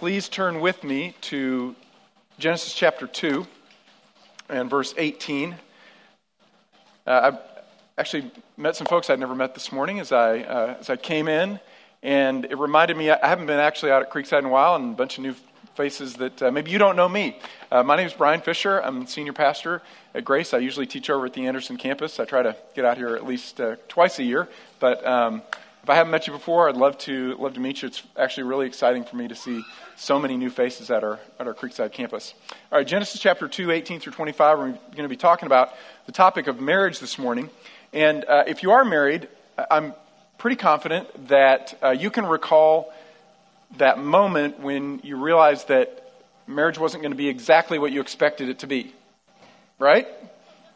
please turn with me to Genesis chapter 2 and verse 18. Uh, I actually met some folks I'd never met this morning as I, uh, as I came in, and it reminded me I haven't been actually out at Creekside in a while, and a bunch of new faces that uh, maybe you don't know me. Uh, my name is Brian Fisher. I'm senior pastor at Grace. I usually teach over at the Anderson campus. I try to get out here at least uh, twice a year, but um, if I haven't met you before, I'd love to love to meet you. It's actually really exciting for me to see so many new faces at our at our Creekside campus. All right, Genesis chapter 2, 18 through 25. We're going to be talking about the topic of marriage this morning. And uh, if you are married, I'm pretty confident that uh, you can recall that moment when you realized that marriage wasn't going to be exactly what you expected it to be. Right?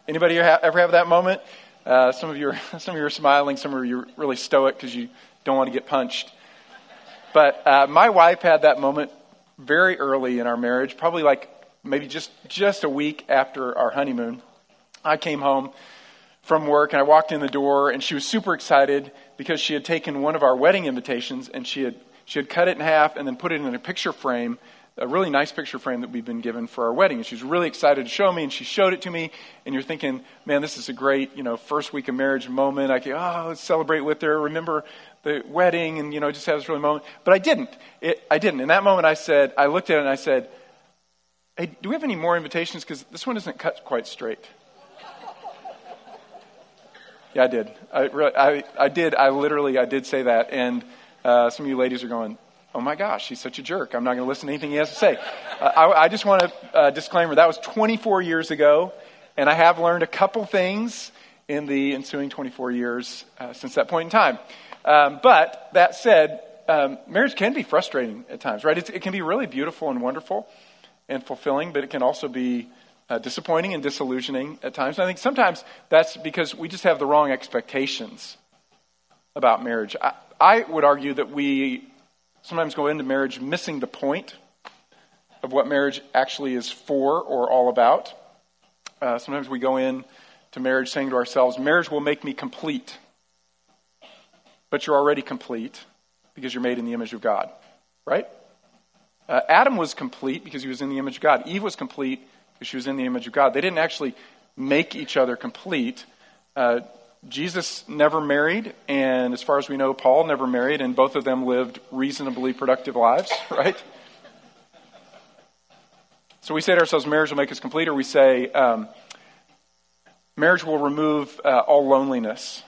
Anybody ever have that moment? Uh, some of you are some of you are smiling. Some of you are really stoic because you don't want to get punched. But uh, my wife had that moment very early in our marriage, probably like maybe just just a week after our honeymoon. I came home from work and I walked in the door and she was super excited because she had taken one of our wedding invitations and she had she had cut it in half and then put it in a picture frame a really nice picture frame that we've been given for our wedding. And she was really excited to show me, and she showed it to me. And you're thinking, man, this is a great, you know, first week of marriage moment. I can, oh, let's celebrate with her. Remember the wedding, and you know, just have this really moment. But I didn't. It, I didn't. In that moment, I said, I looked at it and I said, hey, do we have any more invitations? Because this one isn't cut quite straight. Yeah, I did. I, I, I did. I literally, I did say that. And uh, some of you ladies are going, oh my gosh, he's such a jerk. I'm not going to listen to anything he has to say. Uh, I, I, just want to uh, disclaimer that was 24 years ago, and I have learned a couple things in the ensuing 24 years uh, since that point in time. Um, but that said, um, marriage can be frustrating at times, right? It's, it can be really beautiful and wonderful and fulfilling, but it can also be uh, disappointing and disillusioning at times. And I think sometimes that's because we just have the wrong expectations about marriage. I, I would argue that we sometimes go into marriage missing the point of what marriage actually is for or all about. Uh, sometimes we go in to marriage saying to ourselves, marriage will make me complete. But you're already complete because you're made in the image of God, right? Uh, Adam was complete because he was in the image of God. Eve was complete because she was in the image of God. They didn't actually make each other complete. Uh, Jesus never married, and as far as we know, Paul never married, and both of them lived reasonably productive lives, right? So we say to ourselves, marriage will make us complete, or we say, um, marriage will remove uh, all loneliness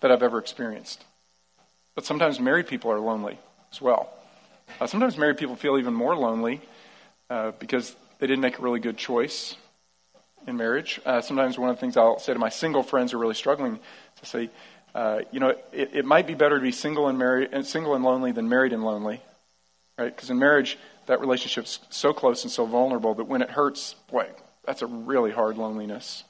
that I've ever experienced. But sometimes married people are lonely as well. Uh, sometimes married people feel even more lonely uh, because they didn't make a really good choice in marriage. Uh, sometimes one of the things I'll say to my single friends who are really struggling is to say, uh, you know, it, it, might be better to be single and married, and single and lonely than married and lonely, right? Because in marriage, that relationship's so close and so vulnerable that when it hurts, boy, that's a really hard loneliness.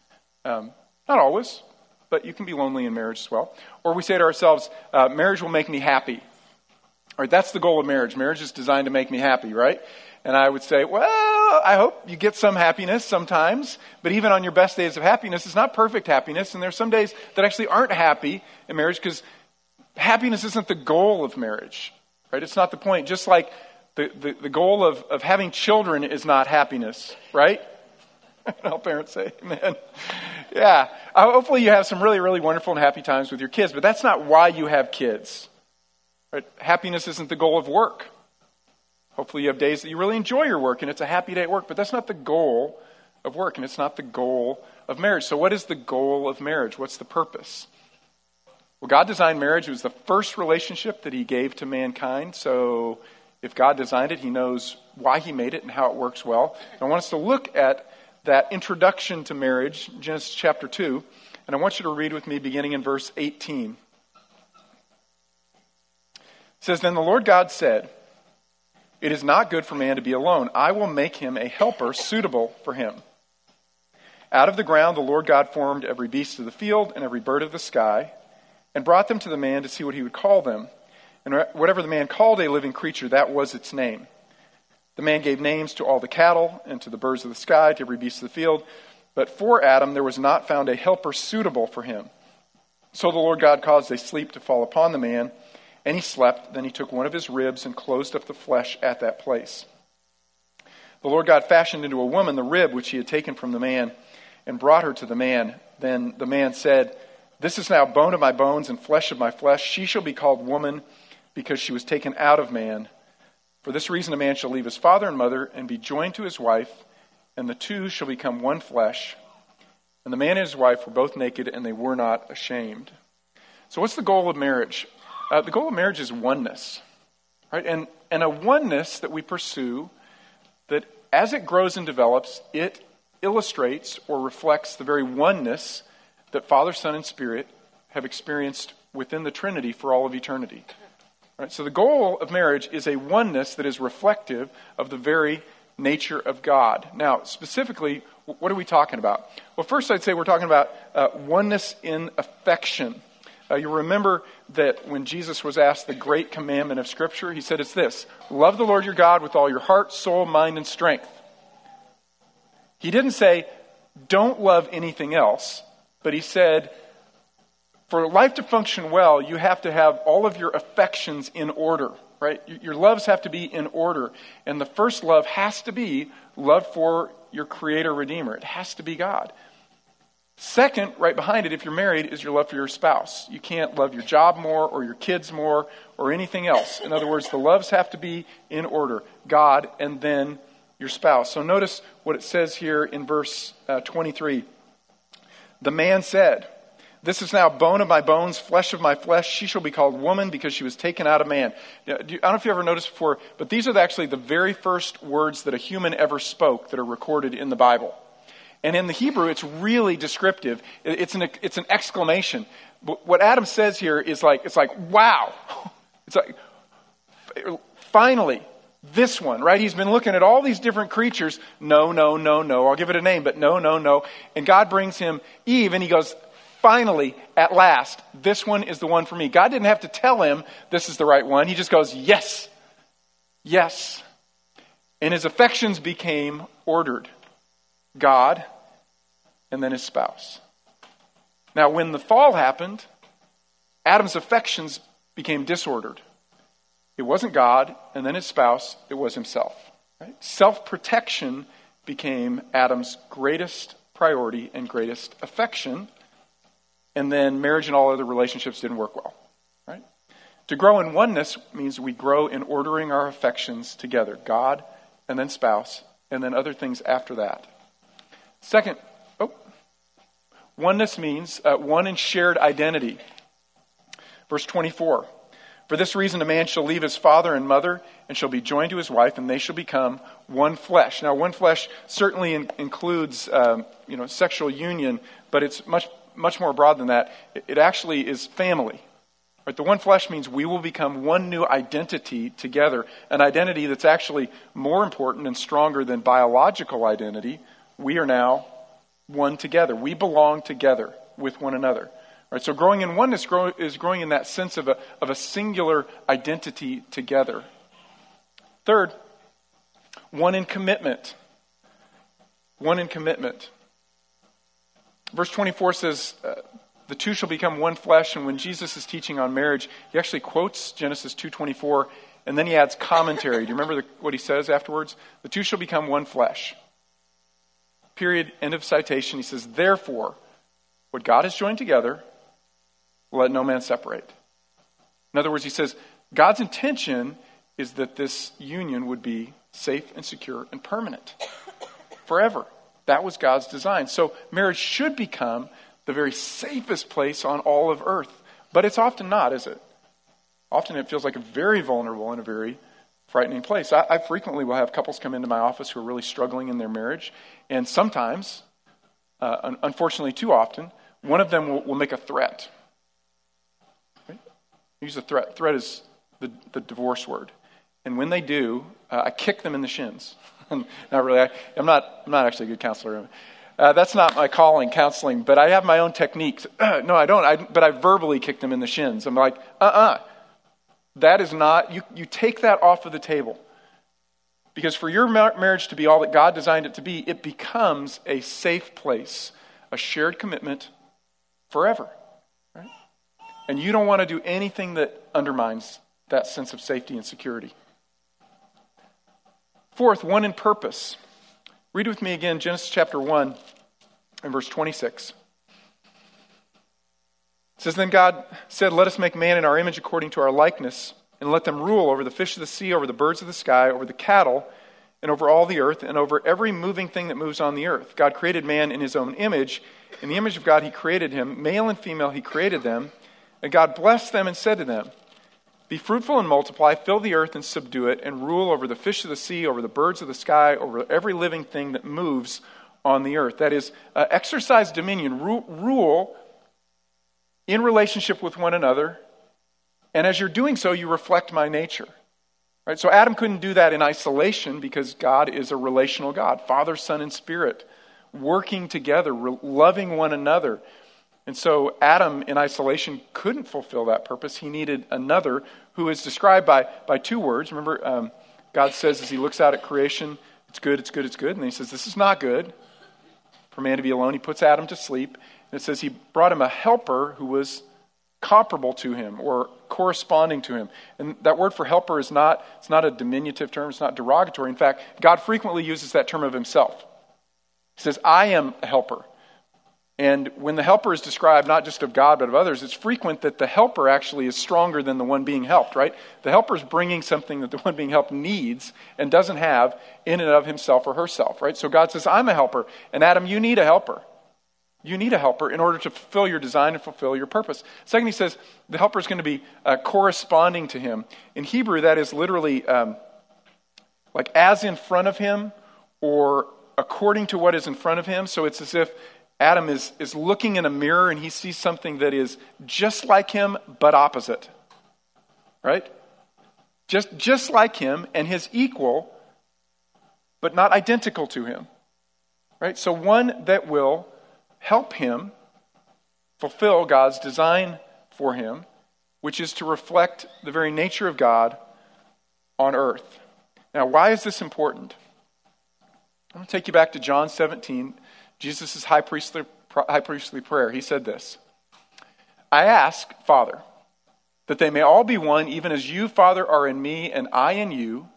Um, not always, but you can be lonely in marriage as well. Or we say to ourselves, uh, marriage will make me happy. All right, that's the goal of marriage. Marriage is designed to make me happy, right? And I would say, well, I hope you get some happiness sometimes, but even on your best days of happiness, it's not perfect happiness. And there's some days that actually aren't happy in marriage because happiness isn't the goal of marriage, right? It's not the point. Just like the, the, the goal of, of having children is not happiness, right? All parents say, amen. Yeah. Hopefully you have some really, really wonderful and happy times with your kids, but that's not why you have kids. Right? Happiness isn't the goal of work. Hopefully, you have days that you really enjoy your work and it's a happy day at work, but that's not the goal of work and it's not the goal of marriage. So, what is the goal of marriage? What's the purpose? Well, God designed marriage. It was the first relationship that He gave to mankind. So, if God designed it, He knows why He made it and how it works well. And I want us to look at that introduction to marriage, Genesis chapter 2, and I want you to read with me beginning in verse 18. It says, Then the Lord God said, it is not good for man to be alone. I will make him a helper suitable for him. Out of the ground, the Lord God formed every beast of the field and every bird of the sky, and brought them to the man to see what he would call them. And whatever the man called a living creature, that was its name. The man gave names to all the cattle and to the birds of the sky, to every beast of the field. But for Adam, there was not found a helper suitable for him. So the Lord God caused a sleep to fall upon the man And he slept. Then he took one of his ribs and closed up the flesh at that place. The Lord God fashioned into a woman the rib which he had taken from the man and brought her to the man. Then the man said, This is now bone of my bones and flesh of my flesh. She shall be called woman because she was taken out of man. For this reason, a man shall leave his father and mother and be joined to his wife, and the two shall become one flesh. And the man and his wife were both naked, and they were not ashamed. So, what's the goal of marriage? Uh, the goal of marriage is oneness, right? And, and a oneness that we pursue that as it grows and develops, it illustrates or reflects the very oneness that Father, Son, and Spirit have experienced within the Trinity for all of eternity. Right? So the goal of marriage is a oneness that is reflective of the very nature of God. Now, specifically, what are we talking about? Well, first, I'd say we're talking about uh, oneness in affection. Uh, you remember that when Jesus was asked the great commandment of Scripture, he said it's this Love the Lord your God with all your heart, soul, mind, and strength. He didn't say, Don't love anything else, but he said, For life to function well, you have to have all of your affections in order, right? Your loves have to be in order. And the first love has to be love for your Creator Redeemer, it has to be God. Second, right behind it, if you're married, is your love for your spouse. You can't love your job more or your kids more or anything else. In other words, the loves have to be in order God and then your spouse. So notice what it says here in verse uh, 23. The man said, This is now bone of my bones, flesh of my flesh. She shall be called woman because she was taken out of man. Now, you, I don't know if you ever noticed before, but these are actually the very first words that a human ever spoke that are recorded in the Bible. And in the Hebrew, it's really descriptive. It's an, it's an exclamation. But what Adam says here is like, it's like, wow. It's like, finally, this one, right? He's been looking at all these different creatures. No, no, no, no. I'll give it a name, but no, no, no. And God brings him Eve, and he goes, finally, at last, this one is the one for me. God didn't have to tell him this is the right one. He just goes, yes, yes. And his affections became ordered God and then his spouse. Now, when the fall happened, Adam's affections became disordered. It wasn't God and then his spouse, it was himself. Right? Self protection became Adam's greatest priority and greatest affection, and then marriage and all other relationships didn't work well. Right? To grow in oneness means we grow in ordering our affections together God and then spouse, and then other things after that. Second, oneness means uh, one in shared identity. Verse 24. For this reason, a man shall leave his father and mother and shall be joined to his wife, and they shall become one flesh. Now, one flesh certainly in, includes um, you know, sexual union, but it's much, much more broad than that. It, it actually is family. Right? The one flesh means we will become one new identity together, an identity that's actually more important and stronger than biological identity. We are now one together. We belong together with one another. Right, so growing in oneness grow, is growing in that sense of a, of a singular identity together. Third, one in commitment. One in commitment. Verse 24 says, uh, the two shall become one flesh and when jesus is teaching on marriage he actually quotes genesis 2.24 and then he adds commentary do you remember the, what he says afterwards the two shall become one flesh period end of citation he says therefore what god has joined together let no man separate. In other words, he says, God's intention is that this union would be safe and secure and permanent forever. That was God's design. So marriage should become the very safest place on all of earth. But it's often not, is it? Often it feels like a very vulnerable and a very frightening place. I, I frequently will have couples come into my office who are really struggling in their marriage. And sometimes, uh, unfortunately too often, one of them will, will make a threat use a threat. Threat is the, the divorce word. And when they do, uh, I kick them in the shins. not really. I, am not. I'm not actually a good counselor. Uh, that's not my calling, counseling. But I have my own techniques. no, I don't. I, but I verbally kick them in the shins. I'm like, uh-uh. That is not. You you take that off of the table. Because for your marriage to be all that God designed it to be, it becomes a safe place, a shared commitment forever and you don't want to do anything that undermines that sense of safety and security. Fourth, one in purpose. Read with me again Genesis chapter 1 and verse 26. It says, Then God said, Let us make man in our image according to our likeness, and let them rule over the fish of the sea, over the birds of the sky, over the cattle, and over all the earth, and over every moving thing that moves on the earth. God created man in his own image. In the image of God, he created him. Male and female, he created them. And God blessed them and said to them, Be fruitful and multiply, fill the earth and subdue it, and rule over the fish of the sea, over the birds of the sky, over every living thing that moves on the earth. That is, uh, exercise dominion, rule, rule in relationship with one another. And as you're doing so, you reflect my nature. Right? So Adam couldn't do that in isolation because God is a relational God Father, Son, and Spirit, working together, re- loving one another. And so Adam in isolation couldn't fulfill that purpose. He needed another who is described by, by two words. Remember, um, God says as he looks out at creation, it's good, it's good, it's good. And then he says, This is not good for man to be alone. He puts Adam to sleep. It says he brought him a helper who was comparable to him or corresponding to him. And that word for helper is not, it's not a diminutive term, it's not derogatory. In fact, God frequently uses that term of himself. He says, I am a helper. And when the helper is described, not just of God, but of others, it's frequent that the helper actually is stronger than the one being helped, right? The helper is bringing something that the one being helped needs and doesn't have in and of himself or herself, right? So God says, I'm a helper. And Adam, you need a helper. You need a helper in order to fulfill your design and fulfill your purpose. Second, he says the helper is going to be uh, corresponding to him. In Hebrew, that is literally um, like as in front of him or according to what is in front of him. So it's as if Adam is, is looking in a mirror and he sees something that is just like him but opposite. Right? Just, just like him and his equal, but not identical to him. Right? So one that will help him fulfill God's design for him, which is to reflect the very nature of God on earth. Now, why is this important? I'm going to take you back to John 17 Jesus' high priestly, high priestly prayer. He said this I ask, Father, that they may all be one, even as you, Father, are in me and I in you,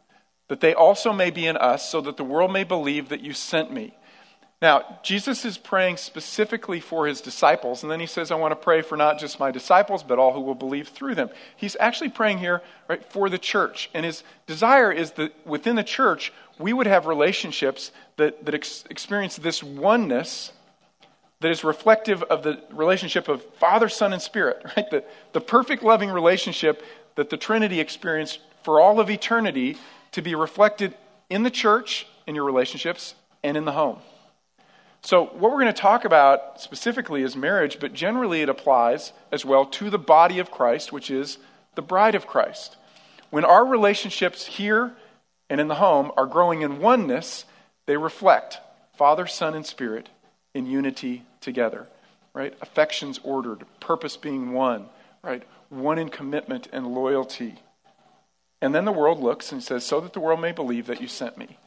that they also may be in us, so that the world may believe that you sent me. Now, Jesus is praying specifically for his disciples, and then he says, I want to pray for not just my disciples, but all who will believe through them. He's actually praying here right, for the church. And his desire is that within the church, we would have relationships that, that ex- experience this oneness that is reflective of the relationship of Father, Son, and Spirit, right? The, the perfect loving relationship that the Trinity experienced for all of eternity to be reflected in the church, in your relationships, and in the home. So, what we're going to talk about specifically is marriage, but generally it applies as well to the body of Christ, which is the bride of Christ. When our relationships here and in the home are growing in oneness, they reflect Father, Son, and Spirit in unity together, right? Affections ordered, purpose being one, right? One in commitment and loyalty. And then the world looks and says, So that the world may believe that you sent me.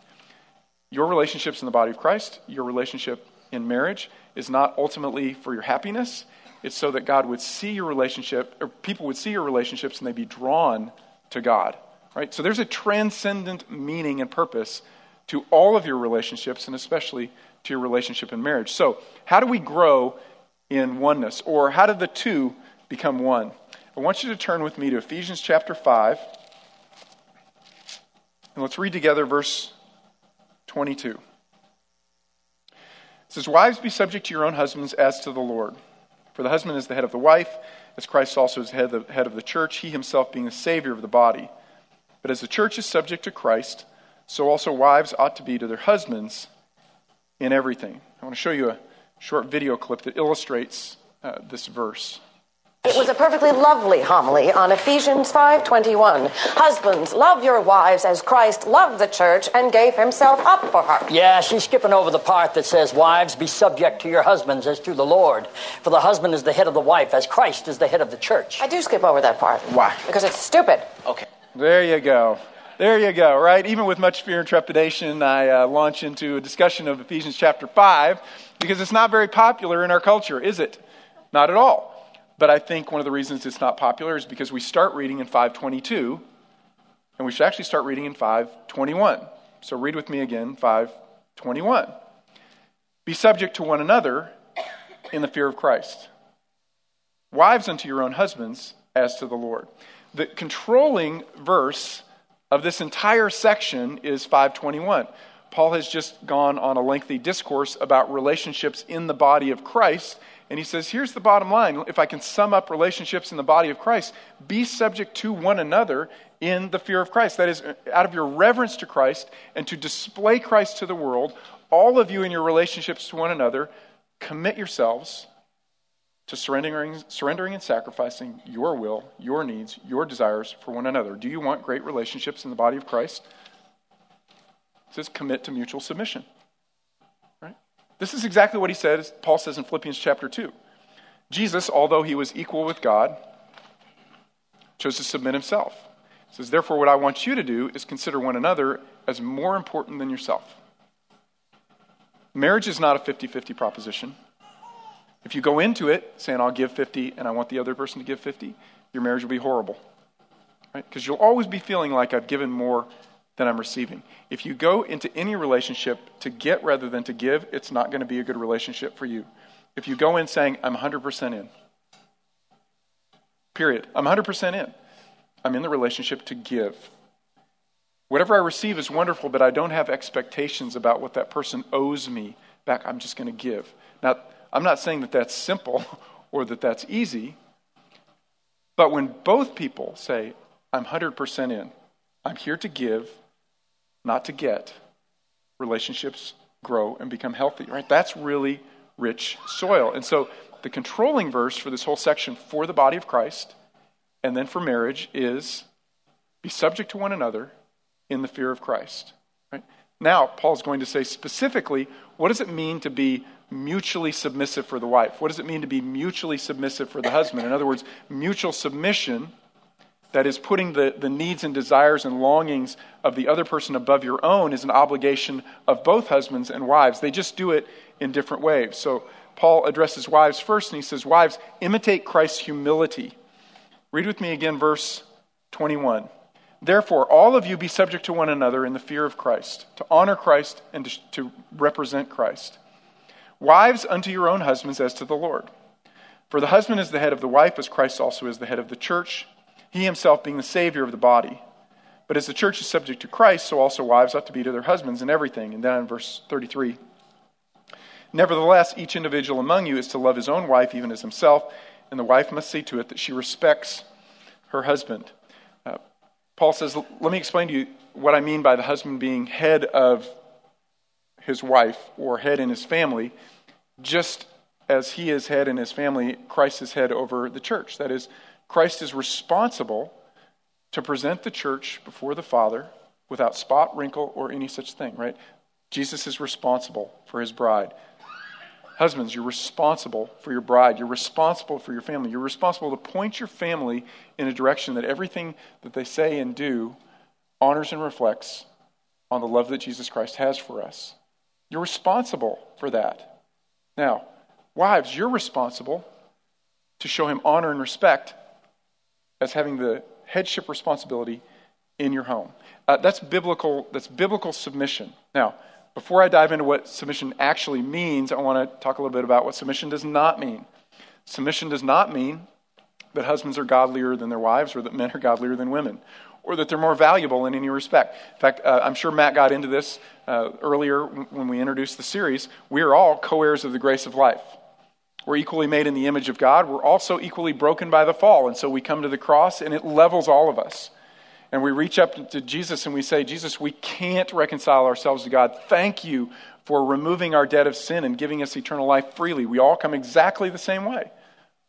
Your relationships in the body of Christ, your relationship in marriage, is not ultimately for your happiness. It's so that God would see your relationship, or people would see your relationships and they'd be drawn to God. Right? So there's a transcendent meaning and purpose to all of your relationships, and especially to your relationship in marriage. So, how do we grow in oneness? Or how do the two become one? I want you to turn with me to Ephesians chapter 5. And let's read together verse 22. It says, Wives, be subject to your own husbands as to the Lord. For the husband is the head of the wife, as Christ also is head of, the head of the church, he himself being the Savior of the body. But as the church is subject to Christ, so also wives ought to be to their husbands in everything. I want to show you a short video clip that illustrates uh, this verse. It was a perfectly lovely homily on Ephesians 5:21. Husbands, love your wives as Christ loved the church and gave himself up for her. Yeah, she's skipping over the part that says, Wives, be subject to your husbands as to the Lord. For the husband is the head of the wife, as Christ is the head of the church. I do skip over that part. Why? Because it's stupid. Okay. There you go. There you go, right? Even with much fear and trepidation, I uh, launch into a discussion of Ephesians chapter 5 because it's not very popular in our culture, is it? Not at all. But I think one of the reasons it's not popular is because we start reading in 522, and we should actually start reading in 521. So read with me again, 521. Be subject to one another in the fear of Christ. Wives unto your own husbands as to the Lord. The controlling verse of this entire section is 521. Paul has just gone on a lengthy discourse about relationships in the body of Christ. And he says, here's the bottom line. If I can sum up relationships in the body of Christ, be subject to one another in the fear of Christ. That is, uh, out of your reverence to Christ and to display Christ to the world, all of you in your relationships to one another, commit yourselves to surrendering, surrendering and sacrificing your will, your needs, your desires for one another. Do you want great relationships in the body of Christ? It says commit to mutual submission. This is exactly what he says, Paul says in Philippians chapter 2. Jesus, although he was equal with God, chose to submit himself. He says, Therefore, what I want you to do is consider one another as more important than yourself. Marriage is not a 50 50 proposition. If you go into it saying, I'll give 50 and I want the other person to give 50, your marriage will be horrible. Right? Because you'll always be feeling like I've given more than I'm receiving. If you go into any relationship to get rather than to give, it's not going to be a good relationship for you. If you go in saying, I'm 100% in, period, I'm 100% in, I'm in the relationship to give. Whatever I receive is wonderful, but I don't have expectations about what that person owes me back. I'm just going to give. Now, I'm not saying that that's simple or that that's easy, but when both people say, I'm 100% in, I'm here to give, not to get, relationships grow and become healthy, right? That's really rich soil. And so the controlling verse for this whole section for the body of Christ and then for marriage is be subject to one another in the fear of Christ. Right? Now, Paul's going to say specifically, what does it mean to be mutually submissive for the wife? What does it mean to be mutually submissive for the husband? In other words, mutual submission, that is, putting the, the needs and desires and longings of the other person above your own, is an obligation of both husbands and wives. They just do it in different ways. So, Paul addresses wives first, and he says, Wives, imitate Christ's humility. Read with me again, verse 21. Therefore, all of you be subject to one another in the fear of Christ, to honor Christ and to, to represent Christ. Wives, unto your own husbands as to the Lord. For the husband is the head of the wife, as Christ also is the head of the church, he himself being the Savior of the body. But as the church is subject to Christ, so also wives ought to be to their husbands in everything. And then in verse 33 Nevertheless, each individual among you is to love his own wife even as himself, and the wife must see to it that she respects her husband. Uh, Paul says, Let me explain to you what I mean by the husband being head of his wife or head in his family, just as he is head in his family, Christ is head over the church. That is, Christ is responsible to present the church before the Father without spot, wrinkle, or any such thing, right? Jesus is responsible for his bride. Husbands, you're responsible for your bride. You're responsible for your family. You're responsible to point your family in a direction that everything that they say and do honors and reflects on the love that Jesus Christ has for us. You're responsible for that. Now, wives, you're responsible to show him honor and respect as having the headship responsibility in your home. Uh, that's biblical. That's biblical submission. Now, before I dive into what submission actually means, I want to talk a little bit about what submission does not mean. Submission does not mean that husbands are godlier than their wives, or that men are godlier than women, or that they're more valuable in any respect. In fact, uh, I'm sure Matt got into this uh, earlier when we introduced the series. We are all co heirs of the grace of life. We're equally made in the image of God. We're also equally broken by the fall. And so we come to the cross and it levels all of us. And we reach up to Jesus and we say, Jesus, we can't reconcile ourselves to God. Thank you for removing our debt of sin and giving us eternal life freely. We all come exactly the same way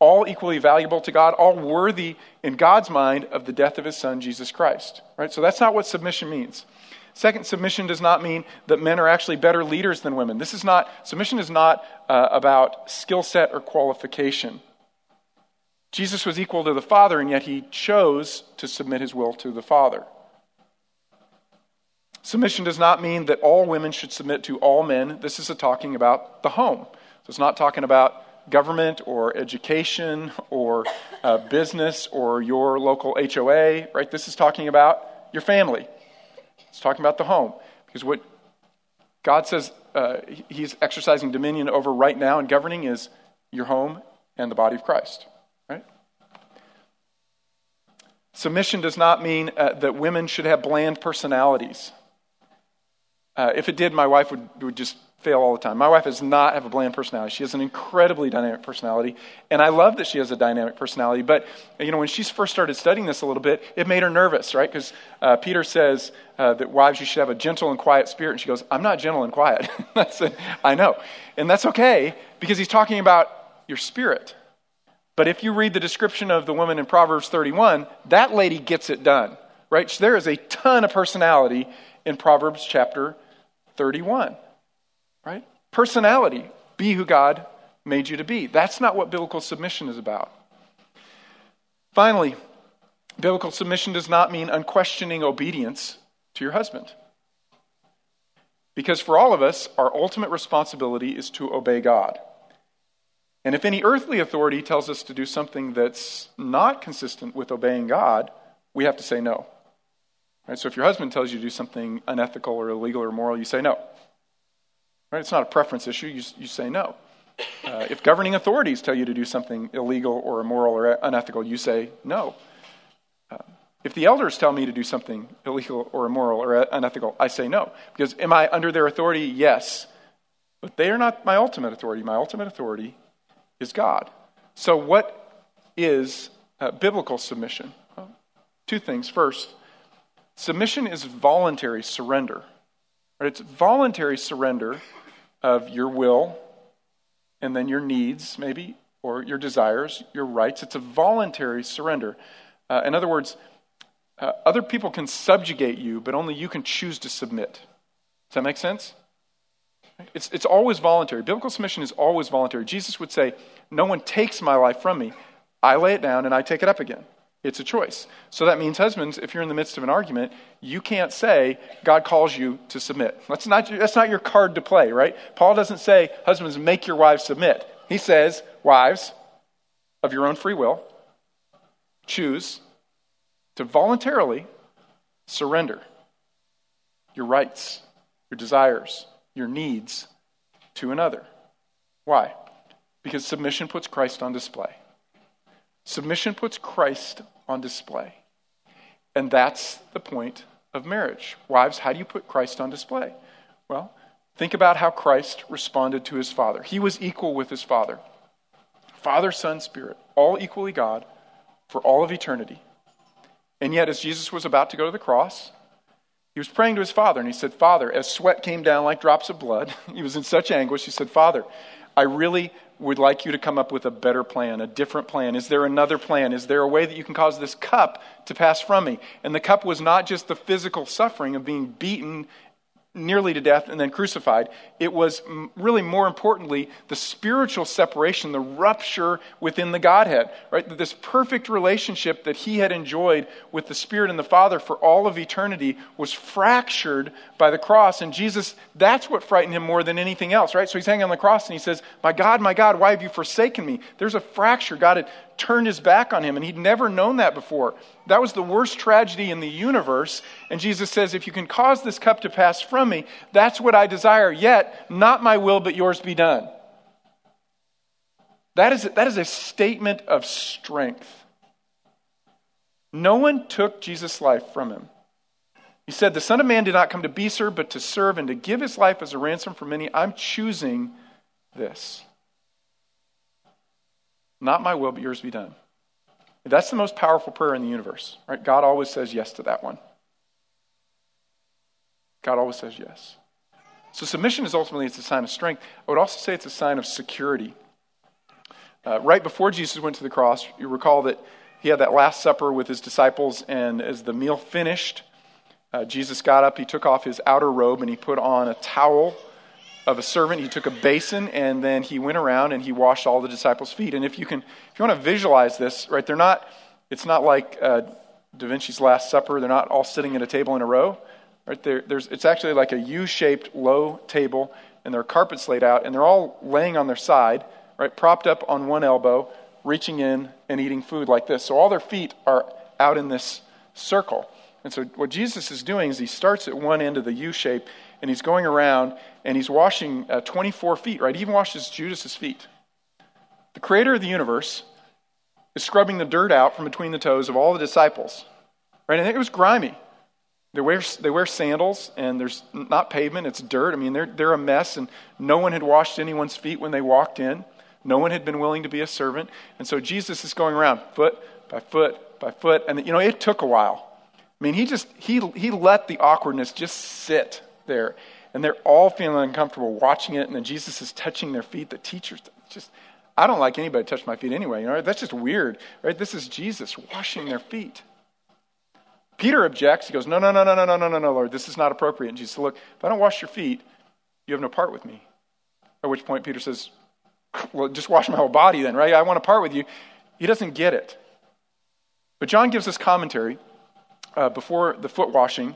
all equally valuable to God, all worthy in God's mind of the death of his son, Jesus Christ. Right? So that's not what submission means. Second, submission does not mean that men are actually better leaders than women. This is not, submission is not uh, about skill set or qualification. Jesus was equal to the Father, and yet he chose to submit his will to the Father. Submission does not mean that all women should submit to all men. This is talking about the home. So it's not talking about government or education or uh, business or your local HOA, right? This is talking about your family. It's talking about the home. Because what God says uh, He's exercising dominion over right now and governing is your home and the body of Christ? Submission does not mean uh, that women should have bland personalities. Uh, if it did, my wife would, would just fail all the time. My wife does not have a bland personality. She has an incredibly dynamic personality, and I love that she has a dynamic personality. But you know, when she first started studying this a little bit, it made her nervous, right? Because uh, Peter says uh, that wives you should have a gentle and quiet spirit, and she goes, "I'm not gentle and quiet." that's. I know, and that's okay because he's talking about your spirit. But if you read the description of the woman in Proverbs 31, that lady gets it done, right? There is a ton of personality in Proverbs chapter 31 right? Personality. Be who God made you to be. That's not what biblical submission is about. Finally, biblical submission does not mean unquestioning obedience to your husband. Because for all of us, our ultimate responsibility is to obey God. And if any earthly authority tells us to do something that's not consistent with obeying God, we have to say no. Right? So if your husband tells you to do something unethical or illegal or immoral, you say no. Right? It's not a preference issue. You, you say no. Uh, if governing authorities tell you to do something illegal or immoral or unethical, you say no. Uh, if the elders tell me to do something illegal or immoral or unethical, I say no. Because am I under their authority? Yes. But they are not my ultimate authority. My ultimate authority is God. So, what is uh, biblical submission? Well, two things. First, submission is voluntary surrender. Right? It's voluntary surrender of your will and then your needs, maybe, or your desires, your rights. It's a voluntary surrender. Uh, in other words, uh, other people can subjugate you, but only you can choose to submit. Does that make sense? It's, it's always voluntary. Biblical submission is always voluntary. Jesus would say, No one takes my life from me. I lay it down and I take it up again. It's a choice. So that means, husbands, if you're in the midst of an argument, you can't say, God calls you to submit. That's not, that's not your card to play, right? Paul doesn't say, husbands, make your wives submit. He says, wives, of your own free will, choose to voluntarily surrender your rights, your desires, your needs to another. Why? Because submission puts Christ on display. Submission puts Christ on display. And that's the point of marriage. Wives, how do you put Christ on display? Well, think about how Christ responded to his Father. He was equal with his Father Father, Son, Spirit, all equally God for all of eternity. And yet, as Jesus was about to go to the cross, he was praying to his Father, and he said, Father, as sweat came down like drops of blood, he was in such anguish, he said, Father, I really would like you to come up with a better plan, a different plan. Is there another plan? Is there a way that you can cause this cup to pass from me? And the cup was not just the physical suffering of being beaten nearly to death and then crucified. It was really more importantly the spiritual separation, the rupture within the Godhead, right? This perfect relationship that he had enjoyed with the Spirit and the Father for all of eternity was fractured by the cross. And Jesus, that's what frightened him more than anything else, right? So he's hanging on the cross and he says, My God, my God, why have you forsaken me? There's a fracture. God had turned his back on him, and he'd never known that before. That was the worst tragedy in the universe. And Jesus says, If you can cause this cup to pass from me, that's what I desire. Yet, not my will, but yours be done. That is, that is a statement of strength. No one took Jesus' life from him. He said, The Son of Man did not come to be served, but to serve and to give his life as a ransom for many. I'm choosing this. Not my will, but yours be done. That's the most powerful prayer in the universe. Right? God always says yes to that one. God always says yes. So submission is ultimately it's a sign of strength. I would also say it's a sign of security. Uh, right before Jesus went to the cross, you recall that he had that last supper with his disciples, and as the meal finished, uh, Jesus got up, he took off his outer robe, and he put on a towel of a servant. He took a basin and then he went around and he washed all the disciples' feet. And if you can, if you want to visualize this, right, they're not. It's not like uh, Da Vinci's Last Supper. They're not all sitting at a table in a row. Right there, there's. It's actually like a U-shaped low table, and there are carpets laid out, and they're all laying on their side. right? Propped up on one elbow, reaching in and eating food like this. So all their feet are out in this circle. And so what Jesus is doing is he starts at one end of the U shape and he's going around and he's washing uh, 24 feet, right? He even washes Judas's feet. The creator of the universe is scrubbing the dirt out from between the toes of all the disciples, right? And it was grimy. They wear, they wear sandals, and there's not pavement, it's dirt. I mean, they're, they're a mess, and no one had washed anyone's feet when they walked in. No one had been willing to be a servant. And so Jesus is going around foot by foot by foot. And, you know, it took a while. I mean, he just, he, he let the awkwardness just sit there. And they're all feeling uncomfortable watching it. And then Jesus is touching their feet. The teachers, just, I don't like anybody to touch my feet anyway. You know, that's just weird, right? This is Jesus washing their feet. Peter objects. He goes, No, no, no, no, no, no, no, no, Lord, this is not appropriate. And Jesus said, Look, if I don't wash your feet, you have no part with me. At which point Peter says, Well, just wash my whole body then, right? I want to part with you. He doesn't get it. But John gives us commentary uh, before the foot washing.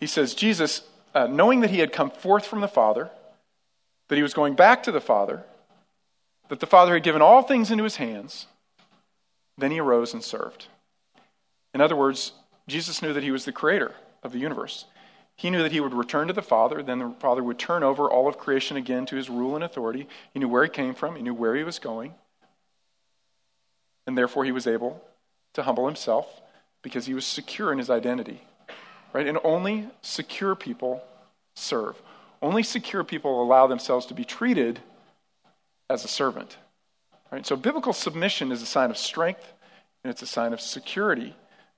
He says, Jesus, uh, knowing that he had come forth from the Father, that he was going back to the Father, that the Father had given all things into his hands, then he arose and served. In other words, Jesus knew that he was the creator of the universe. He knew that he would return to the Father, then the Father would turn over all of creation again to his rule and authority. He knew where he came from, he knew where he was going, and therefore he was able to humble himself because he was secure in his identity. Right? And only secure people serve. Only secure people allow themselves to be treated as a servant. Right? So biblical submission is a sign of strength and it's a sign of security.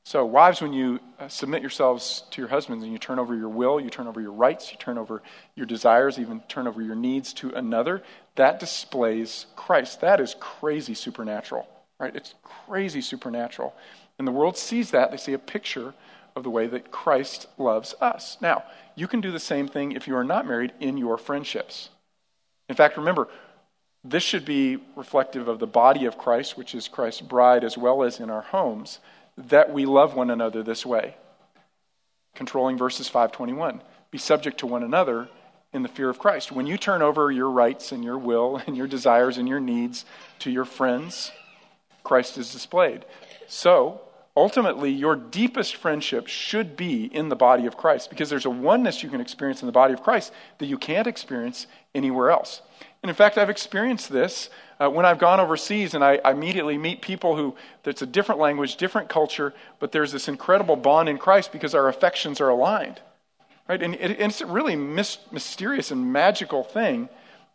So, wives, when you uh, submit yourselves to your husbands and you turn over your will, you turn over your rights, you turn over your desires, even turn over your needs to another, that displays Christ. That is crazy supernatural, right? It's crazy supernatural. And the world sees that. They see a picture of the way that Christ loves us. Now, you can do the same thing if you are not married in your friendships. In fact, remember, this should be reflective of the body of Christ, which is Christ's bride, as well as in our homes, that we love one another this way. Controlling verses 521. Be subject to one another in the fear of Christ. When you turn over your rights and your will and your desires and your needs to your friends, Christ is displayed. So, ultimately, your deepest friendship should be in the body of Christ because there's a oneness you can experience in the body of Christ that you can't experience anywhere else. And in fact, I've experienced this uh, when I've gone overseas and I, I immediately meet people who, that's a different language, different culture, but there's this incredible bond in Christ because our affections are aligned. Right? And, it, and it's a really mis- mysterious and magical thing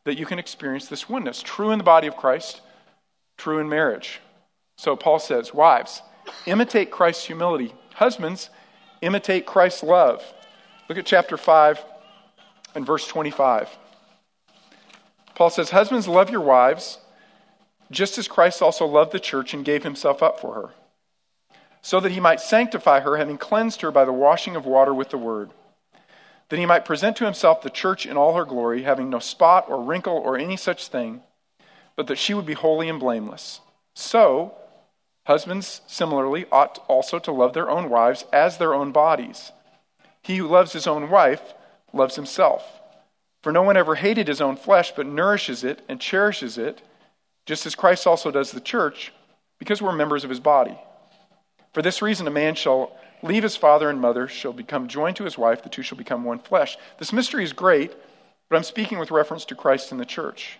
that you can experience this oneness. True in the body of Christ, true in marriage. So Paul says, Wives, imitate Christ's humility. Husbands, imitate Christ's love. Look at chapter 5 and verse 25. Paul says, Husbands, love your wives, just as Christ also loved the church and gave himself up for her, so that he might sanctify her, having cleansed her by the washing of water with the word, that he might present to himself the church in all her glory, having no spot or wrinkle or any such thing, but that she would be holy and blameless. So, Husbands, similarly, ought also to love their own wives as their own bodies. He who loves his own wife loves himself. For no one ever hated his own flesh, but nourishes it and cherishes it, just as Christ also does the church, because we're members of his body. For this reason, a man shall leave his father and mother, shall become joined to his wife, the two shall become one flesh. This mystery is great, but I'm speaking with reference to Christ and the church.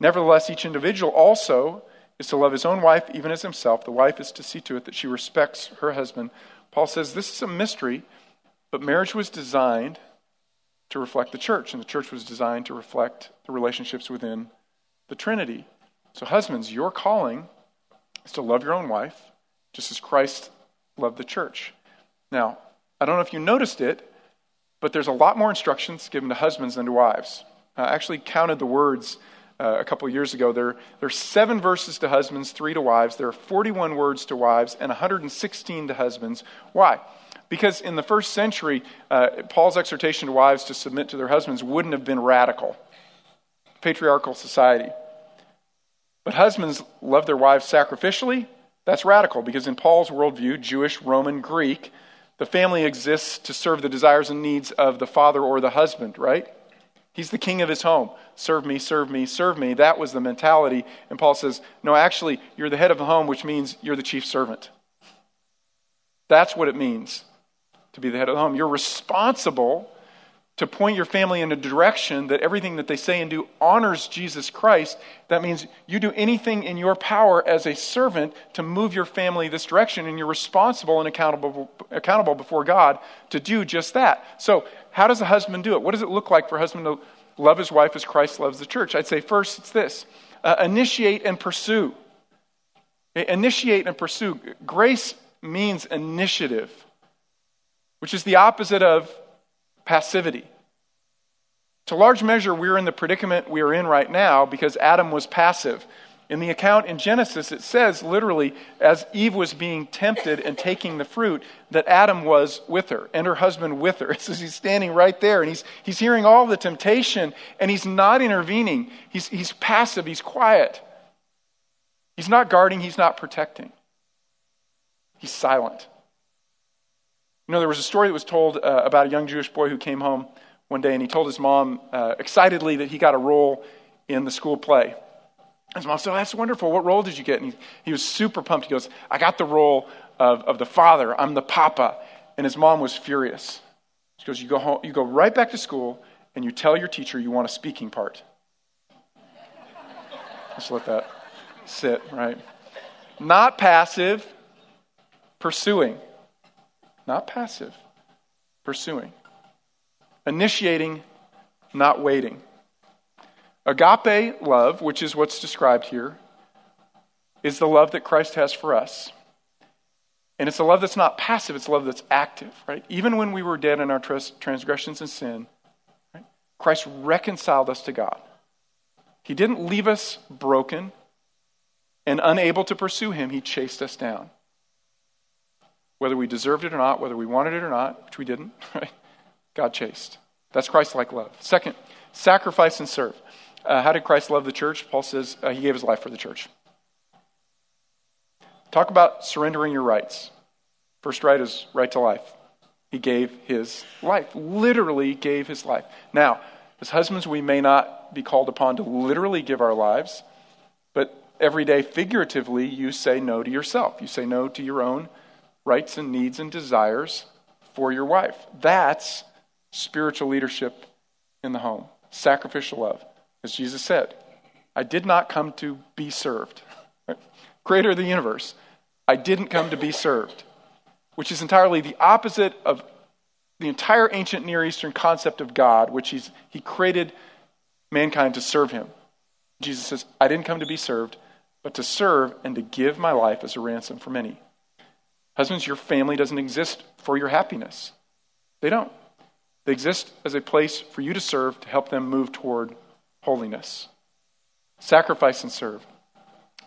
Nevertheless, each individual also is to love his own wife even as himself. The wife is to see to it that she respects her husband. Paul says this is a mystery, but marriage was designed to reflect the church, and the church was designed to reflect the relationships within the Trinity. So, husbands, your calling is to love your own wife, just as Christ loved the church. Now, I don't know if you noticed it, but there's a lot more instructions given to husbands than to wives. I actually counted the words uh, a couple years ago. There, there are seven verses to husbands, three to wives. There are 41 words to wives and 116 to husbands. Why? Because in the first century, uh, Paul's exhortation to wives to submit to their husbands wouldn't have been radical. Patriarchal society. But husbands love their wives sacrificially. That's radical because in Paul's worldview, Jewish, Roman, Greek, the family exists to serve the desires and needs of the father or the husband, right? He's the king of his home. Serve me, serve me, serve me. That was the mentality. And Paul says, no, actually, you're the head of the home, which means you're the chief servant. That's what it means to be the head of the home. You're responsible to point your family in a direction that everything that they say and do honors Jesus Christ, that means you do anything in your power as a servant to move your family this direction, and you're responsible and accountable, accountable before God to do just that. So, how does a husband do it? What does it look like for a husband to love his wife as Christ loves the church? I'd say first it's this uh, initiate and pursue. Initiate and pursue. Grace means initiative, which is the opposite of passivity. To large measure, we're in the predicament we are in right now because Adam was passive. In the account in Genesis, it says literally, as Eve was being tempted and taking the fruit, that Adam was with her and her husband with her. It says he's standing right there and he's, he's hearing all the temptation and he's not intervening. He's, he's passive, he's quiet. He's not guarding, he's not protecting. He's silent. You know, there was a story that was told uh, about a young Jewish boy who came home one day and he told his mom uh, excitedly that he got a role in the school play. His mom said, oh, That's wonderful. What role did you get? And he, he was super pumped. He goes, I got the role of, of the father. I'm the papa. And his mom was furious. She goes, you go, home, you go right back to school and you tell your teacher you want a speaking part. Just let that sit, right? Not passive, pursuing. Not passive, pursuing. Initiating, not waiting. Agape love, which is what's described here, is the love that Christ has for us. And it's a love that's not passive, it's a love that's active, right? Even when we were dead in our transgressions and sin, right? Christ reconciled us to God. He didn't leave us broken and unable to pursue Him, He chased us down. Whether we deserved it or not, whether we wanted it or not, which we didn't, right? God chased. That's Christ like love. Second, sacrifice and serve. Uh, how did Christ love the church? Paul says uh, he gave his life for the church. Talk about surrendering your rights. First right is right to life. He gave his life, literally gave his life. Now, as husbands, we may not be called upon to literally give our lives, but every day, figuratively, you say no to yourself. You say no to your own rights and needs and desires for your wife. That's spiritual leadership in the home, sacrificial love. As Jesus said, I did not come to be served. Creator of the universe, I didn't come to be served, which is entirely the opposite of the entire ancient Near Eastern concept of God, which he's, he created mankind to serve him. Jesus says, I didn't come to be served, but to serve and to give my life as a ransom for many. Husbands, your family doesn't exist for your happiness. They don't. They exist as a place for you to serve to help them move toward holiness. Sacrifice and serve.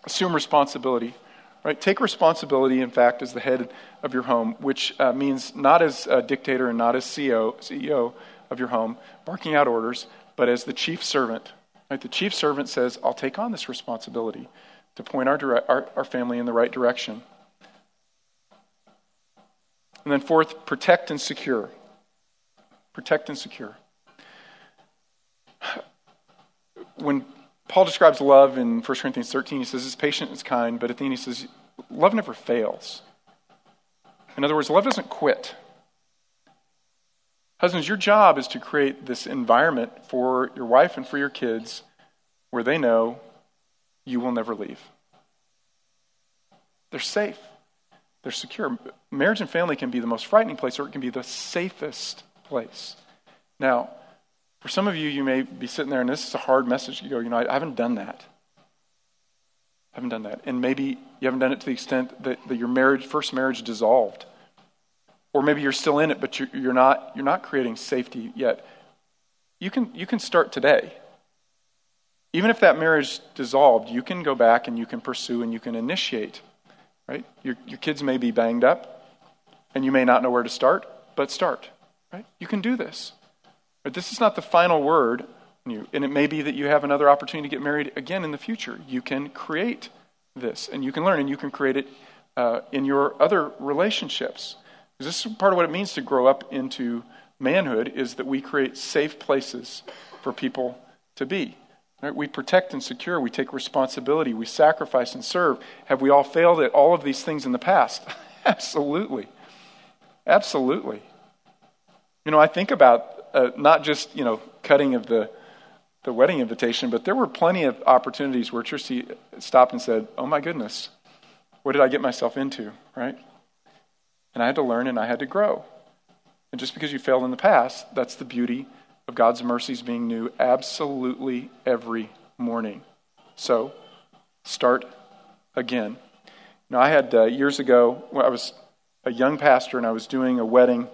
Assume responsibility. Right? Take responsibility, in fact, as the head of your home, which uh, means not as a dictator and not as CEO, CEO of your home, barking out orders, but as the chief servant. Right? The chief servant says, I'll take on this responsibility to point our, dire- our, our family in the right direction. And then, fourth, protect and secure. Protect and secure. When Paul describes love in 1 Corinthians 13, he says it's patient, it's kind, but at the end he says, love never fails. In other words, love doesn't quit. Husbands, your job is to create this environment for your wife and for your kids where they know you will never leave. They're safe, they're secure. Marriage and family can be the most frightening place, or it can be the safest place. Now, for some of you, you may be sitting there and this is a hard message. You go, you know, I, haven't done that. I haven't done that. And maybe you haven't done it to the extent that, that your marriage, first marriage dissolved. Or maybe you're still in it, but you're, you're, not, you're not creating safety yet. You can, you can start today. Even if that marriage dissolved, you can go back and you can pursue and you can initiate. Right? Your, your kids may be banged up, and you may not know where to start, but start. Right? You can do this. But this is not the final word. And it may be that you have another opportunity to get married again in the future. You can create this, and you can learn, and you can create it uh, in your other relationships. This is part of what it means to grow up into manhood is that we create safe places for people to be. Right? We protect and secure. We take responsibility. We sacrifice and serve. Have we all failed at all of these things in the past? Absolutely. Absolutely. You know, I think about uh, not just, you know, cutting of the, the wedding invitation, but there were plenty of opportunities where Tristy stopped and said, Oh my goodness, what did I get myself into, right? And I had to learn and I had to grow. And just because you failed in the past, that's the beauty of God's mercies being new absolutely every morning. So, start again. Now, I had uh, years ago, I was a young pastor and I was doing a wedding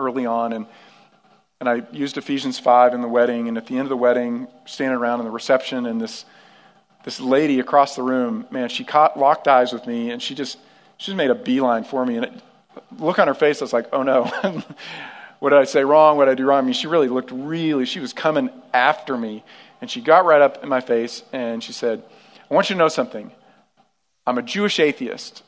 early on, and, and I used Ephesians 5 in the wedding. And at the end of the wedding, standing around in the reception, and this, this lady across the room, man, she caught, locked eyes with me, and she just, she just made a beeline for me. And it, look on her face, I was like, oh no. what did I say wrong? What did I do wrong? I mean, she really looked really, she was coming after me. And she got right up in my face and she said, I want you to know something. I'm a Jewish atheist.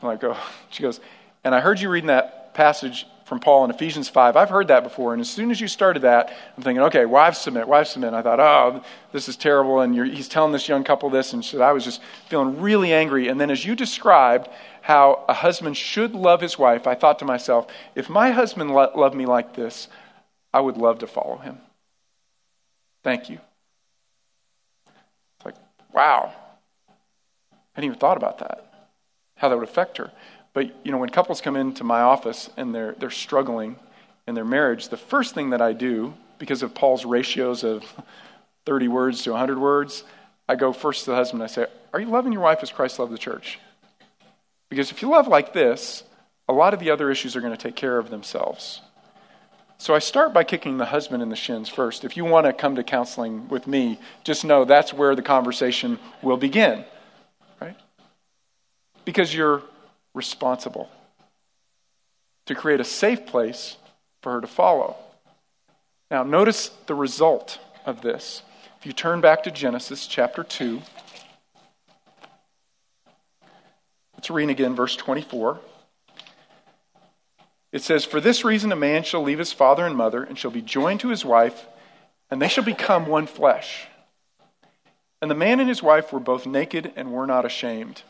I'm like, oh, she goes, and I heard you reading that passage from Paul in Ephesians 5. I've heard that before. And as soon as you started that, I'm thinking, okay, wives submit, wives submit. And I thought, oh, this is terrible. And he's telling this young couple this. And said, I was just feeling really angry. And then as you described how a husband should love his wife, I thought to myself, if my husband lo- loved me like this, I would love to follow him. Thank you. It's like, wow. I hadn't even thought about that, how that would affect her. But, you know, when couples come into my office and they're, they're struggling in their marriage, the first thing that I do, because of Paul's ratios of 30 words to 100 words, I go first to the husband and I say, Are you loving your wife as Christ loved the church? Because if you love like this, a lot of the other issues are going to take care of themselves. So I start by kicking the husband in the shins first. If you want to come to counseling with me, just know that's where the conversation will begin, right? Because you're responsible to create a safe place for her to follow. Now, notice the result of this. If you turn back to Genesis chapter 2, Let's read again verse 24. It says, For this reason a man shall leave his father and mother, and shall be joined to his wife, and they shall become one flesh. And the man and his wife were both naked and were not ashamed.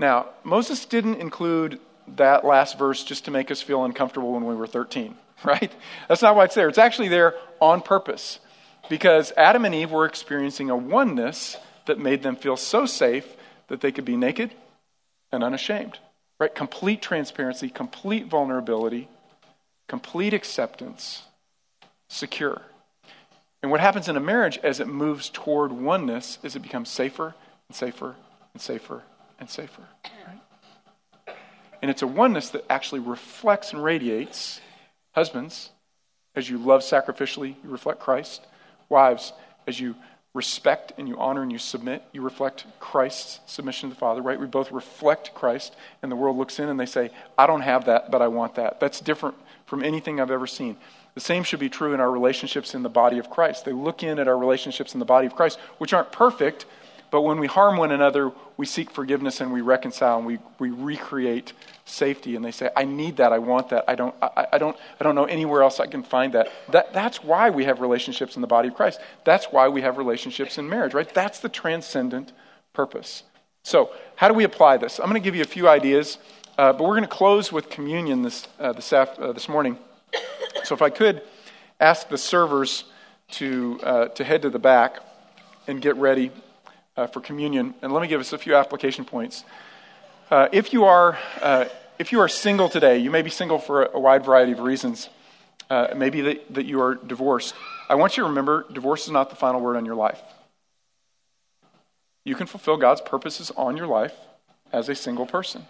Now, Moses didn't include that last verse just to make us feel uncomfortable when we were 13, right? That's not why it's there. It's actually there on purpose because Adam and Eve were experiencing a oneness that made them feel so safe that they could be naked and unashamed. Right? Complete transparency, complete vulnerability, complete acceptance, secure. And what happens in a marriage as it moves toward oneness is it becomes safer and safer and safer and safer. Right? And it's a oneness that actually reflects and radiates. Husbands, as you love sacrificially, you reflect Christ. Wives, as you respect and you honor and you submit, you reflect Christ's submission to the Father, right? We both reflect Christ, and the world looks in and they say, I don't have that, but I want that. That's different from anything I've ever seen. The same should be true in our relationships in the body of Christ. They look in at our relationships in the body of Christ, which aren't perfect, but when we harm one another, we seek forgiveness and we reconcile and we, we recreate safety. And they say, I need that. I want that. I don't, I, I, don't, I don't know anywhere else I can find that. that. That's why we have relationships in the body of Christ. That's why we have relationships in marriage, right? That's the transcendent purpose. So, how do we apply this? I'm going to give you a few ideas, uh, but we're going to close with communion this, uh, this, after, uh, this morning. So, if I could ask the servers to, uh, to head to the back and get ready uh, for communion. And let me give us a few application points. Uh, if you are uh, if you are single today, you may be single for a wide variety of reasons. Uh, maybe that, that you are divorced. I want you to remember divorce is not the final word on your life. You can fulfill God's purposes on your life as a single person.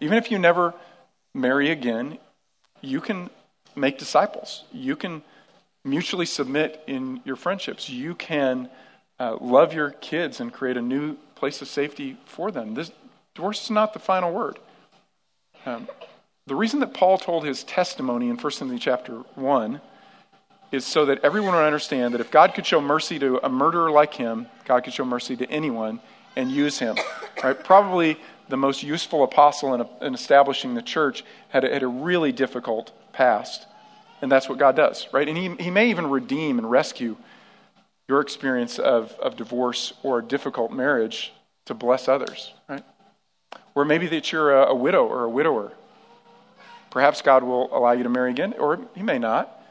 Even if you never marry again, you can make disciples. You can mutually submit in your friendships. You can uh, love your kids and create a new place of safety for them. This, divorce is not the final word. Um, the reason that Paul told his testimony in 1 Timothy chapter 1 is so that everyone would understand that if God could show mercy to a murderer like him, God could show mercy to anyone and use him. Right? Probably the most useful apostle in, in establishing the church had a, had a really difficult past. And that's what God does, right? And He, he may even redeem and rescue your experience of, of divorce or a difficult marriage to bless others, right? Or maybe that you're a, a widow or a widower. Perhaps God will allow you to marry again, or He may not.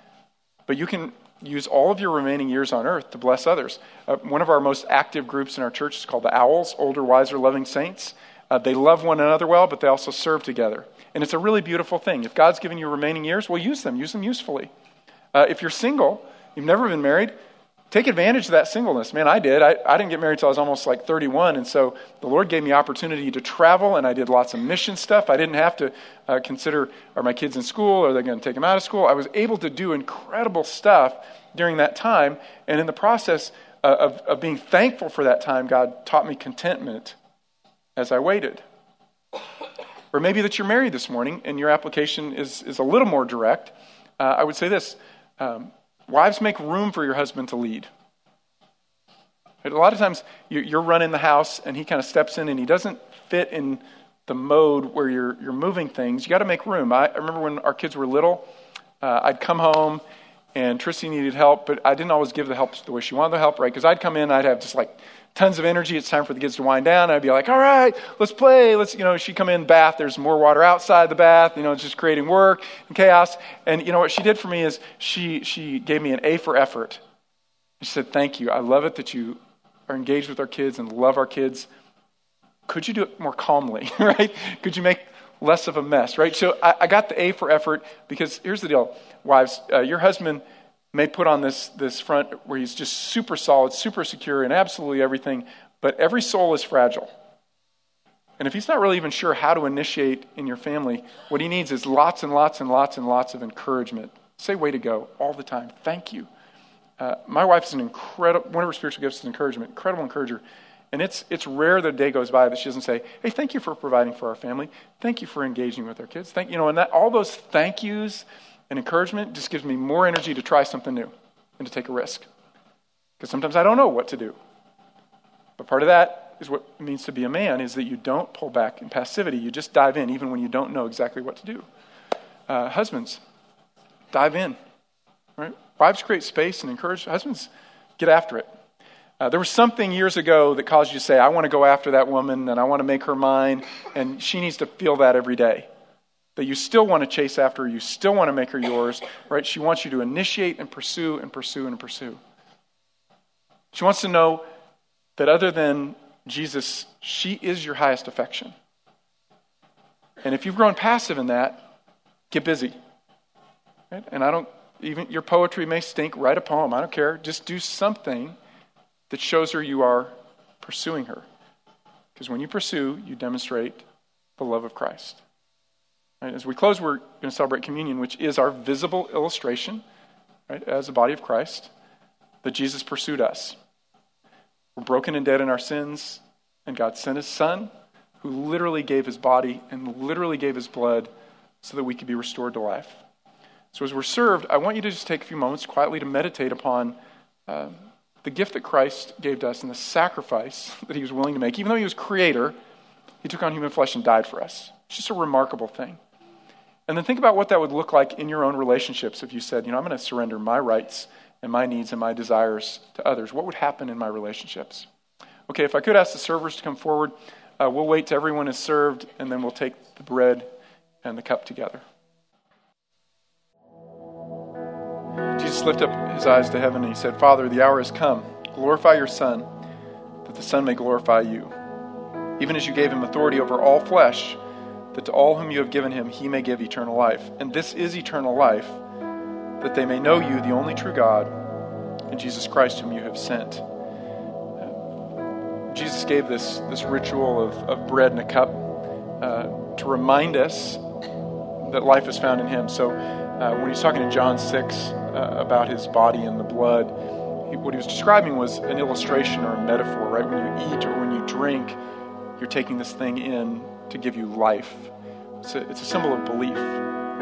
But you can use all of your remaining years on earth to bless others. Uh, one of our most active groups in our church is called the Owls, Older, Wiser, Loving Saints. Uh, they love one another well, but they also serve together. And it's a really beautiful thing. If God's given you remaining years, well, use them. Use them usefully. Uh, if you're single, you've never been married, take advantage of that singleness. Man, I did. I, I didn't get married until I was almost like 31. And so the Lord gave me opportunity to travel, and I did lots of mission stuff. I didn't have to uh, consider are my kids in school? Are they going to take them out of school? I was able to do incredible stuff during that time. And in the process uh, of, of being thankful for that time, God taught me contentment as I waited. Or maybe that you're married this morning and your application is, is a little more direct. Uh, I would say this um, Wives, make room for your husband to lead. A lot of times you're running the house and he kind of steps in and he doesn't fit in the mode where you're, you're moving things. You got to make room. I, remember when our kids were little, uh, I'd come home and Tristy needed help, but I didn't always give the help the way she wanted the help, right? Because I'd come in, I'd have just like tons of energy. It's time for the kids to wind down. I'd be like, all right, let's play. Let's, you know, she come in bath. There's more water outside the bath. You know, it's just creating work and chaos. And you know what she did for me is she, she gave me an A for effort. She said, thank you. I love it that you are engaged with our kids and love our kids. Could you do it more calmly, right? Could you make less of a mess, right? So I, I got the A for effort because here's the deal, wives, uh, your husband – may put on this, this front where he's just super solid, super secure in absolutely everything, but every soul is fragile. And if he's not really even sure how to initiate in your family, what he needs is lots and lots and lots and lots of encouragement. Say, way to go, all the time. Thank you. Uh, my wife is an incredible, one of her spiritual gifts is encouragement, incredible encourager. And it's, it's rare that a day goes by that she doesn't say, hey, thank you for providing for our family. Thank you for engaging with our kids. Thank you know, and that, all those thank yous and encouragement just gives me more energy to try something new and to take a risk. Because sometimes I don't know what to do. But part of that is what it means to be a man is that you don't pull back in passivity. You just dive in even when you don't know exactly what to do. Uh, husbands, dive in. Right? Wives create space and encourage. Husbands, get after it. Uh, there was something years ago that caused you to say, I want to go after that woman and I want to make her mine, and she needs to feel that every day that you still want to chase after her, you still want to make her yours, right? She wants you to initiate and pursue and pursue and pursue. She wants to know that other than Jesus, she is your highest affection. And if you've grown passive in that, get busy. Right? And I don't, even your poetry may stink, write a poem, I don't care. Just do something that shows her you are pursuing her. Because when you pursue, you demonstrate the love of Christ. Right? As we close, we're going to celebrate communion, which is our visible illustration, right, as a body of Christ, that Jesus pursued us. We're broken and dead in our sins, and God sent his Son, who literally gave his body and literally gave his blood so that we could be restored to life. So, as we're served, I want you to just take a few moments quietly to meditate upon uh, the gift that Christ gave to us and the sacrifice that he was willing to make. Even though he was creator, he took on human flesh and died for us. It's just a remarkable thing. And then think about what that would look like in your own relationships if you said, you know, I'm going to surrender my rights and my needs and my desires to others. What would happen in my relationships? Okay, if I could ask the servers to come forward, uh, we'll wait till everyone is served, and then we'll take the bread and the cup together. Jesus lifted up his eyes to heaven and he said, Father, the hour has come. Glorify your Son, that the Son may glorify you. Even as you gave him authority over all flesh, that to all whom you have given him he may give eternal life. And this is eternal life, that they may know you, the only true God, and Jesus Christ, whom you have sent. Jesus gave this, this ritual of, of bread and a cup uh, to remind us that life is found in him. So uh, when he's talking to John 6 uh, about his body and the blood, he, what he was describing was an illustration or a metaphor, right? When you eat or when you drink, you're taking this thing in to give you life. It's a, it's a symbol of belief.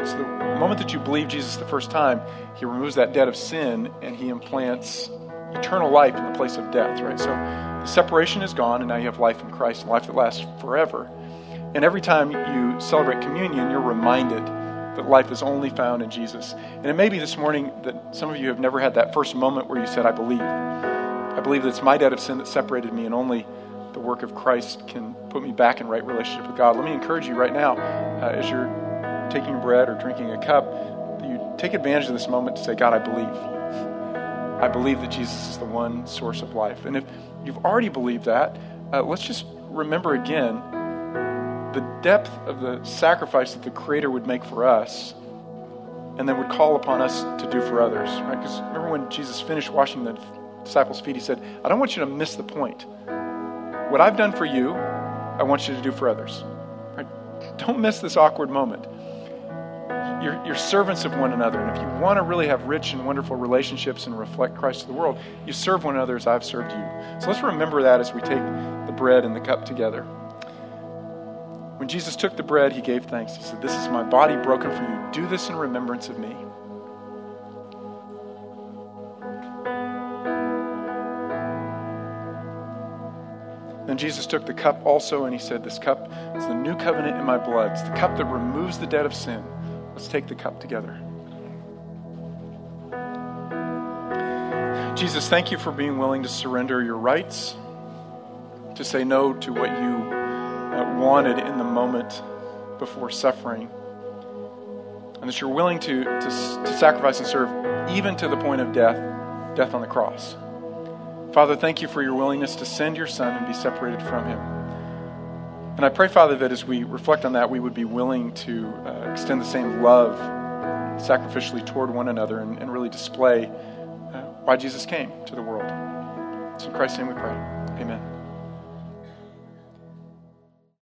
It's the moment that you believe Jesus the first time, he removes that debt of sin and he implants eternal life in the place of death, right? So the separation is gone and now you have life in Christ, life that lasts forever. And every time you celebrate communion, you're reminded that life is only found in Jesus. And it may be this morning that some of you have never had that first moment where you said, I believe. I believe that it's my debt of sin that separated me, and only the work of Christ can put me back in right relationship with God. Let me encourage you right now, uh, as you're taking bread or drinking a cup, you take advantage of this moment to say, God, I believe. I believe that Jesus is the one source of life. And if you've already believed that, uh, let's just remember again the depth of the sacrifice that the Creator would make for us and then would call upon us to do for others. Right? Because remember when Jesus finished washing the disciples' feet, he said, I don't want you to miss the point. What I've done for you, I want you to do for others. Right? Don't miss this awkward moment. You're, you're, servants of one another. And if you want to really have rich and wonderful relationships and reflect Christ to the world, you serve one another as I've served you. So let's remember that as we take the bread and the cup together. When Jesus took the bread, he gave thanks. He said, This is my body broken for you. Do this in remembrance of me. Then Jesus took the cup also, and he said, This cup is the new covenant in my blood. It's the cup that removes the debt of sin. Let's take the cup together. Jesus, thank you for being willing to surrender your rights, to say no to what you wanted in the moment before suffering, and that you're willing to, to, to sacrifice and serve even to the point of death, death on the cross. Father, thank you for your willingness to send your Son and be separated from him. And I pray, Father, that as we reflect on that, we would be willing to uh, extend the same love sacrificially toward one another and, and really display uh, why Jesus came to the world. It's in Christ's name we pray. Amen.